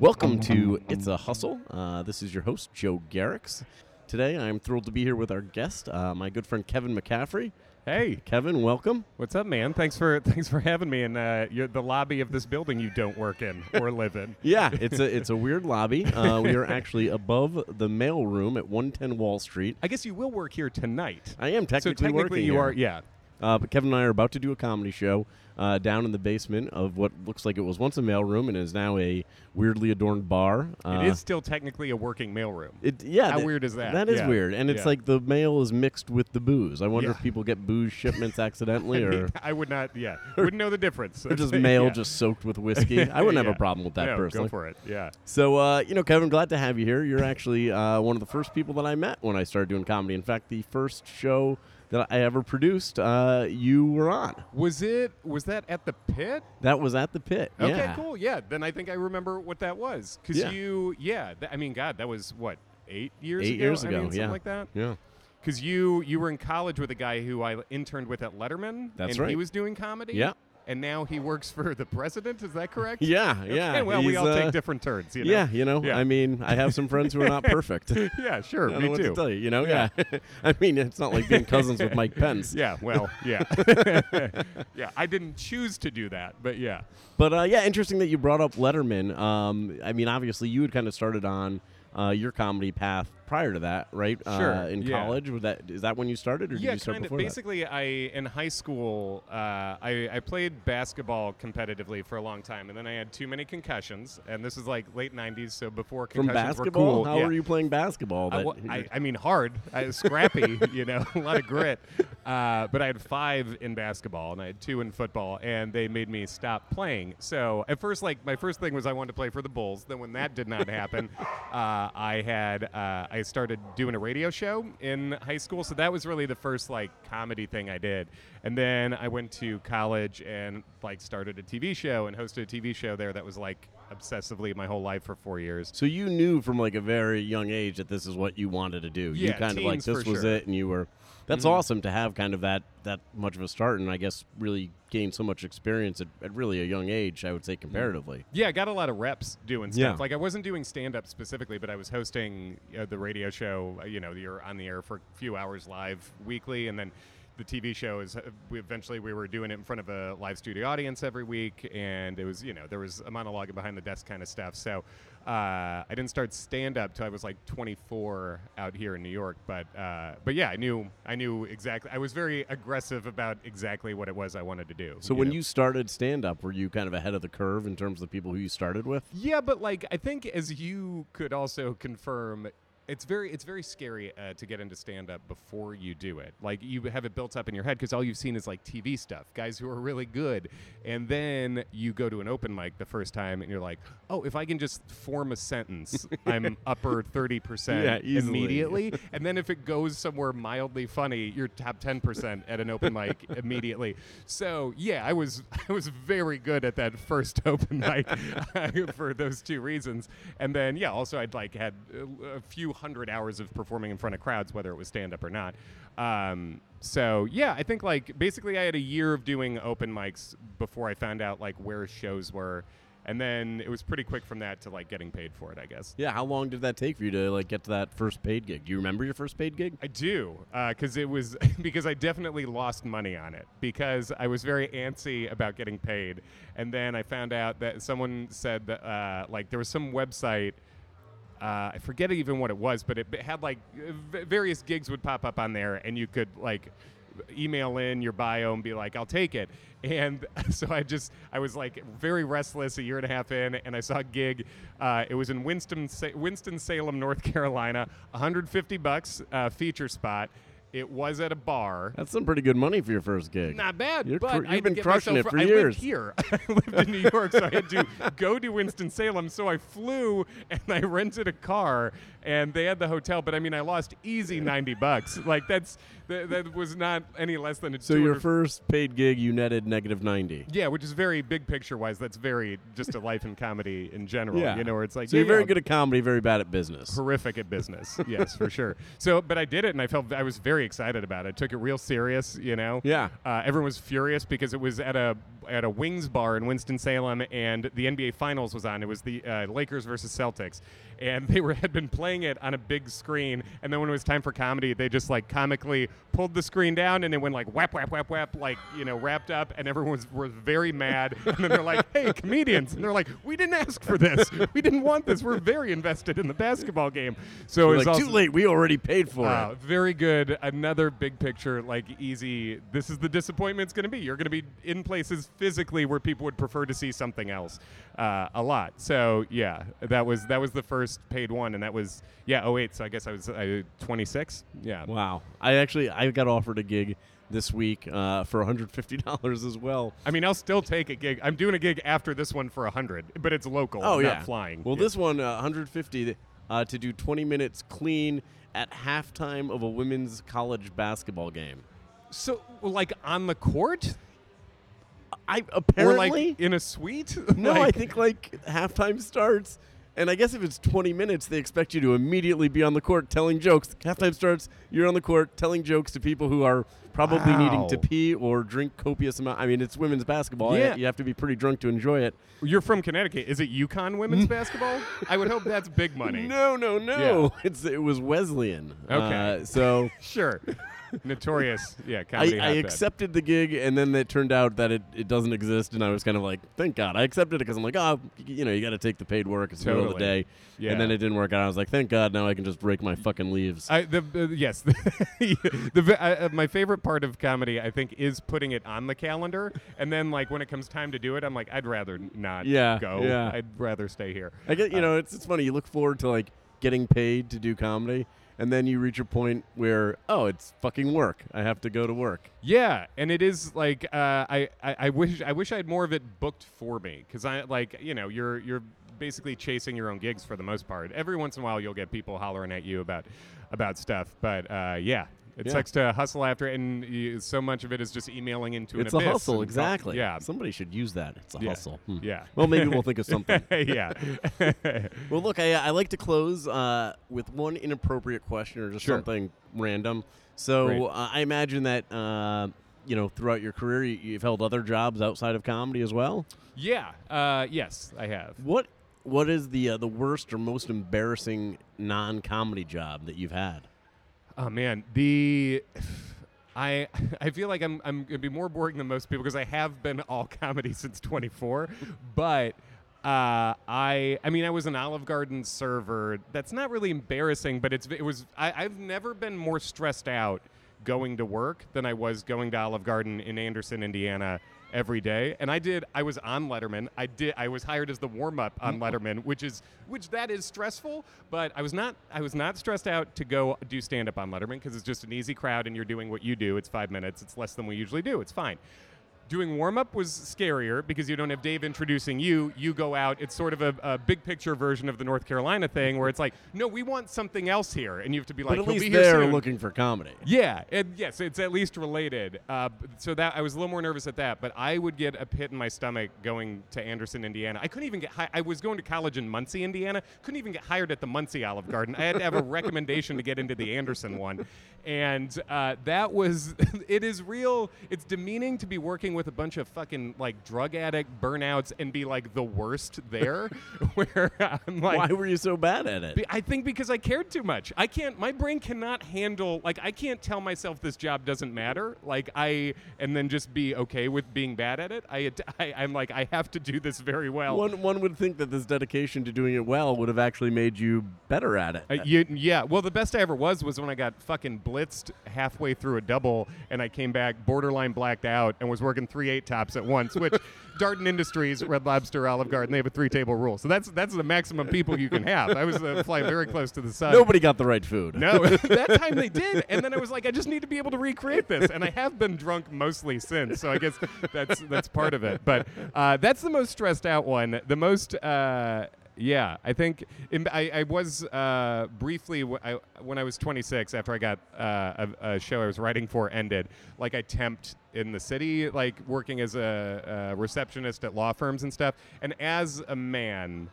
Welcome to It's a Hustle. Uh, this is your host, Joe Garrix. Today, I'm thrilled to be here with our guest, uh, my good friend Kevin McCaffrey. Hey, Kevin, welcome. what's up, man? Thanks for thanks for having me in uh, the lobby of this building you don't work in or live in. Yeah, it's a it's a weird lobby. Uh, we are actually above the mail room at 110 Wall Street. I guess you will work here tonight. I am technically, so technically, working you here. are. Yeah. Uh, but Kevin and I are about to do a comedy show uh, down in the basement of what looks like it was once a mailroom and is now a weirdly adorned bar. Uh, it is still technically a working mailroom. It, yeah. How weird is that? That is Yeah. weird, and it's Yeah. like the mail is mixed with the booze. I wonder Yeah. if people get booze shipments accidentally, or, I would not. Yeah, wouldn't know the difference. or just mail just soaked with whiskey. I wouldn't have a problem with that No, personally. Go for it. Yeah. So, uh, you know, Kevin, glad to have you here. You're actually uh, one of the first people that I met when I started doing comedy. In fact, the first show that I ever produced, uh, you were on. Was it? Was that at the pit? That was at the pit. Okay, yeah. cool. Yeah, then I think I remember what that was. Because Yeah. you, yeah, th- I mean, God, that was what eight years Eight ago. years I ago, mean, something yeah. like that. Yeah. Because you you were in college with a guy who I interned with at Letterman. That's and right. He was doing comedy. Yeah. And now he works for the president. Is that correct? Yeah, Okay, yeah. well, we all uh, take different turns. You know? Yeah, you know, Yeah. I mean, I have some friends who are not perfect. Yeah. Sure. don't me too. you, you know? Yeah. Yeah. I mean, it's not like being cousins with Mike Pence. Yeah. Well. Yeah. yeah. I didn't choose to do that, but yeah. But uh, yeah, interesting that you brought up Letterman. Um, I mean, obviously, you had kind of started on uh, your comedy path prior to that, right? Sure, Uh, in yeah. college, was that is that when you started, or did yeah, you start kind of. before that? Basically, I in high school, uh, I, I played basketball competitively for a long time, and then I had too many concussions. And this is like late '90s, so before From concussions basketball, were cool. how yeah. were you playing basketball? I, that- wa- I, I mean, hard, I, scrappy, you know, a lot of grit. Uh, but I had five in basketball and I had two in football, and they made me stop playing. So at first, like my first thing was I wanted to play for the Bulls. Then when that did not happen, uh, I had uh, I started doing a radio show in high school. So that was really the first like comedy thing I did. And then I went to college and like started a TV show and hosted a TV show there that was like obsessively my whole life for four years. so you knew from like a very young age that this is what you wanted to do. Yeah, you kind of like this was sure. it, and you were. That's Mhm. awesome to have kind of that that much of a start, and I guess really gain so much experience at, at really a young age. I would say comparatively. Yeah, I got a lot of reps doing stuff. Yeah. Like I wasn't doing stand up specifically, but I was hosting uh, the radio show. Uh, you know, you're on the air for a few hours live weekly, and then the TV show is. Uh, we eventually we were doing it in front of a live studio audience every week, and it was you know there was a monologue and behind the desk kind of stuff. So. Uh, I didn't start stand up till I was like 24 out here in New York, but uh, but yeah, I knew I knew exactly. I was very aggressive about exactly what it was I wanted to do. So when know? you started stand up, were you kind of ahead of the curve in terms of the people who you started with? Yeah, but like I think as you could also confirm, it's very it's very scary uh, to get into stand up before you do it. Like you have it built up in your head because all you've seen is like TV stuff, guys who are really good, and then you go to an open mic the first time and you're like, oh, if I can just form a sentence, I'm upper thirty Yeah, percent immediately, and then if it goes somewhere mildly funny, you're top ten percent at an open mic immediately. So yeah, I was I was very good at that first open mic for those two reasons, and then yeah, also I'd like had a, a few hundred hours of performing in front of crowds, whether it was stand up or not. Um, so yeah, I think like basically I had a year of doing open mics before I found out like where shows were. And then it was pretty quick from that to like getting paid for it, I guess. Yeah, how long did that take for you to like get to that first paid gig? Do you remember your first paid gig? I do, because it was because I definitely lost money on it because I was very antsy about getting paid, and then I found out that someone said that uh, like there was some website. Uh, I forget even what it was, but it, had like various gigs would pop up on there, and you could like email in your bio and be like, "I'll take it." And so I just I was like very restless a year and a half in, and I saw a gig. Uh, it was in Winston Winston Salem, North Carolina, 150 bucks uh, feature spot. It was at a bar. That's some pretty good money for your first gig. Not bad, You're but cr- I you've been crushing it for I years. lived here. I lived in New York, so I had to go to Winston Salem. So I flew and I rented a car, and they had the hotel. But I mean, I lost easy ninety bucks. Like that's that, that was not any less than a So your first paid gig, you netted negative ninety. yeah, which is very big picture wise. That's very just a life in comedy in general. Yeah. you know, where it's like So yeah, you're very yeah, good at comedy, very bad at business. horrific at business. yes, for sure. So, but I did it, and I felt I was very very excited about it. Took it real serious, you know. Yeah. Uh, everyone was furious because it was at a at a Wings bar in Winston Salem, and the NBA Finals was on. It was the uh, Lakers versus Celtics, and they were had been playing it on a big screen. And then when it was time for comedy, they just like comically pulled the screen down, and it went like whap whap whap whap, like you know wrapped up, and everyone was, was very mad. and then they're like, "Hey, comedians!" And they're like, "We didn't ask for this. We didn't want this. We're very invested in the basketball game." So it's like also, too late. We already paid for uh, it. very good. Another big picture, like easy. This is the disappointment it's going to be. You're going to be in places physically where people would prefer to see something else uh, a lot. So yeah, that was that was the first paid one, and that was yeah. Oh wait, so I guess I was uh, 26. Yeah. Wow. I actually I got offered a gig this week uh, for $150 as well. I mean, I'll still take a gig. I'm doing a gig after this one for 100, but it's local. Oh not yeah, flying. Well, Yeah. this one uh, 150 uh, to do 20 minutes clean at halftime of a women's college basketball game. So like on the court, I or apparently like in a suite. no. I think like halftime starts, and I guess if it's 20 minutes, they expect you to immediately be on the court telling jokes. Halftime starts, you're on the court telling jokes to people who are probably needing to pee or drink copious amount. I mean, it's women's basketball. Yeah. You have to be pretty drunk to enjoy it. You're from Connecticut. Is it UConn women's basketball? I would hope that's big money. No, no, no. It's it was Wesleyan. Okay. Uh, so. Sure. Notorious. Yeah, I, comedy I accepted the gig, and then it turned out that it, it doesn't exist, and I was kind of like, thank God. I accepted it because I'm like, oh, you know, you got to take the paid work. It's the middle of the day. Yeah. And then it didn't work out. I was like, thank God, now I can just break my fucking leaves. I, the, the yes, the, uh, my favorite part of comedy, I think, is putting it on the calendar, and then like when it comes time to do it, I'm like, I'd rather not Yeah, go. yeah. I'd rather stay here. I get, you know, it's, it's funny. You look forward to like getting paid to do comedy, and then you reach a point where, oh, it's fucking work. I have to go to work. Yeah, and it is like uh, I, I I wish I wish I had more of it booked for me because I like you know you're you're basically chasing your own gigs for the most part. Every once in a while you'll get people hollering at you about about stuff, but uh, yeah. It Yeah. sucks to hustle after it, and you, so much of it is just emailing into It's an a hustle, exactly. Yeah, Somebody should use that. It's a Yeah. hustle. Hmm. yeah. Well, maybe we'll think of something. yeah. Well, look, I, I like to close uh, with one inappropriate question or just Sure. something random. So uh, I imagine that uh, you know throughout your career you, you've held other jobs outside of comedy as well. yeah. Uh, yes, I have. What what is the uh, the worst or most embarrassing non-comedy job that you've had? Oh man, the I I feel like I'm I'm gonna be more boring than most people because I have been all comedy since 24, but. Uh, I I mean I was an Olive Garden server. That's not really embarrassing, but it's it was I, I've never been more stressed out going to work than I was going to Olive Garden in Anderson, Indiana every day. And I did I was on Letterman. I did I was hired as the warm up on mm. Letterman, which is which that is stressful, but I was not I was not stressed out to go do stand up on Letterman because it's just an easy crowd and you're doing what you do. It's 5 minutes. It's less than we usually do. It's fine. Doing warm up was scarier because you don't have Dave introducing you. You go out. It's sort of a, a big picture version of the North Carolina thing where it's like, no, we want something else here, and you have to be like, but at least be they're soon." looking for comedy. Yeah, and yes, it's at least related. Uh, so that I was a little more nervous at that, but I would get a pit in my stomach going to Anderson, Indiana. I couldn't even get. Hi- I was going to college in Muncie, Indiana. Couldn't even get hired at the Muncie Olive Garden. I had to have a recommendation to get into the Anderson one, and uh, that was. it is real. It's demeaning to be working with a bunch of fucking like drug addict burnouts and be like the worst there, where I'm like. Why were you so bad at it? I think because I cared too much. I can't. My brain cannot handle. Like I can't tell myself this job doesn't matter. Like I and then just be okay with being bad at it. I, I I'm like I have to do this very well. one one would think that this dedication to doing it well would have actually made you better at it. Uh, you, yeah. Well, the best I ever was was when I got fucking blitzed halfway through a double, and I came back borderline blacked out and was working three eight tops at once. Which Darden Industries, Red Lobster, Olive Garden, they have a three table rule. So that's that's the maximum people you can have. I was uh, flying very close to the sun. Nobody got the right food. No, that time they did, and then I was like, I just need to be able to recreate this, and I have been drunk mostly since, so I guess that's that's part of it. But uh, that's the most stressed out one. The most. Uh, yeah, I think in, I, I was uh, briefly w- I, when I was 26 after I got uh, a, a show I was writing for ended. Like I temped in the city, like working as a, a receptionist at law firms and stuff. And as a man,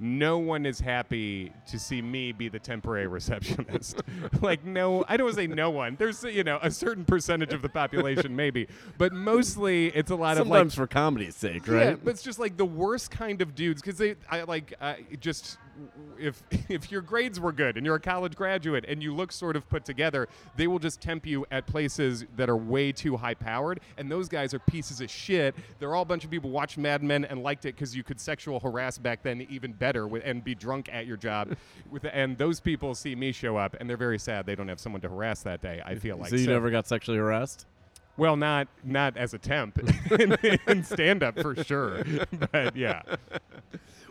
no one is happy to see me be the temporary receptionist. like no, I don't say no one. There's you know a certain percentage of the population maybe, but mostly it's a lot of like Sometimes for comedy's sake, right? yeah, but it's just like the worst kind of dudes because they, I like, uh, just if if your grades were good and you're a college graduate and you look sort of put together, they will just tempt you at places that are way too high powered. And those guys are pieces of shit. They're all a bunch of people watched Mad Men and liked it because you could sexual harass back then even better with, and be drunk at your job. with and those people see me show up and they're very sad they don't have someone to harass that day. I feel like so you never got sexually harassed? well, not not as a temp in, in stand up for sure, but yeah.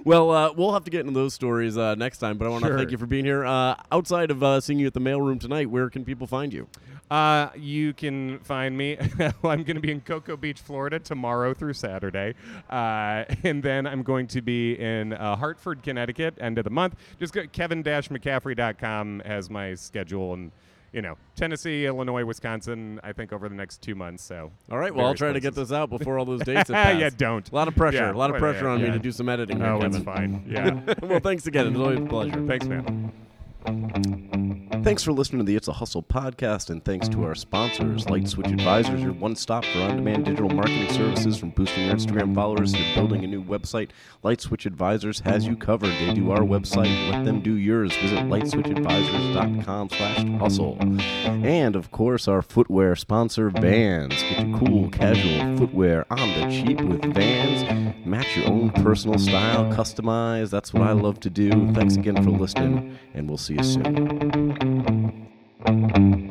Well, uh, we'll have to get into those stories uh, next time, but I want to Sure. thank you for being here. Uh, outside of uh, seeing you at the mailroom tonight, where can people find you? Uh, you can find me. well, I'm going to be in Cocoa Beach, Florida tomorrow through Saturday. Uh, and then I'm going to be in uh, Hartford, Connecticut, end of the month. Just go kevin-mccaffrey.com has my schedule and, you know, Tennessee, Illinois, Wisconsin, I think over the next two months. So, All right, well, I'll try to get places. this out before all those dates have passed. yeah, don't. A lot of pressure. Yeah, a lot of pressure on me to do some editing. Oh, here, Oh, it's fine. Yeah. well, thanks again. It's always a pleasure. Thanks, man. Thanks for listening to the It's a Hustle podcast, and thanks to our sponsors, Light Switch Advisors, your one stop for on demand digital marketing services from boosting your Instagram followers to building a new website. Light Switch Advisors has you covered. They do our website, let them do yours. Visit lightswitchadvisors.com slash hustle. And of course, our footwear sponsor, Vans. Get your cool, casual footwear on the cheap with Vans. Match your own personal style, customize. That's what I love to do. Thanks again for listening, and we'll see you soon. Thank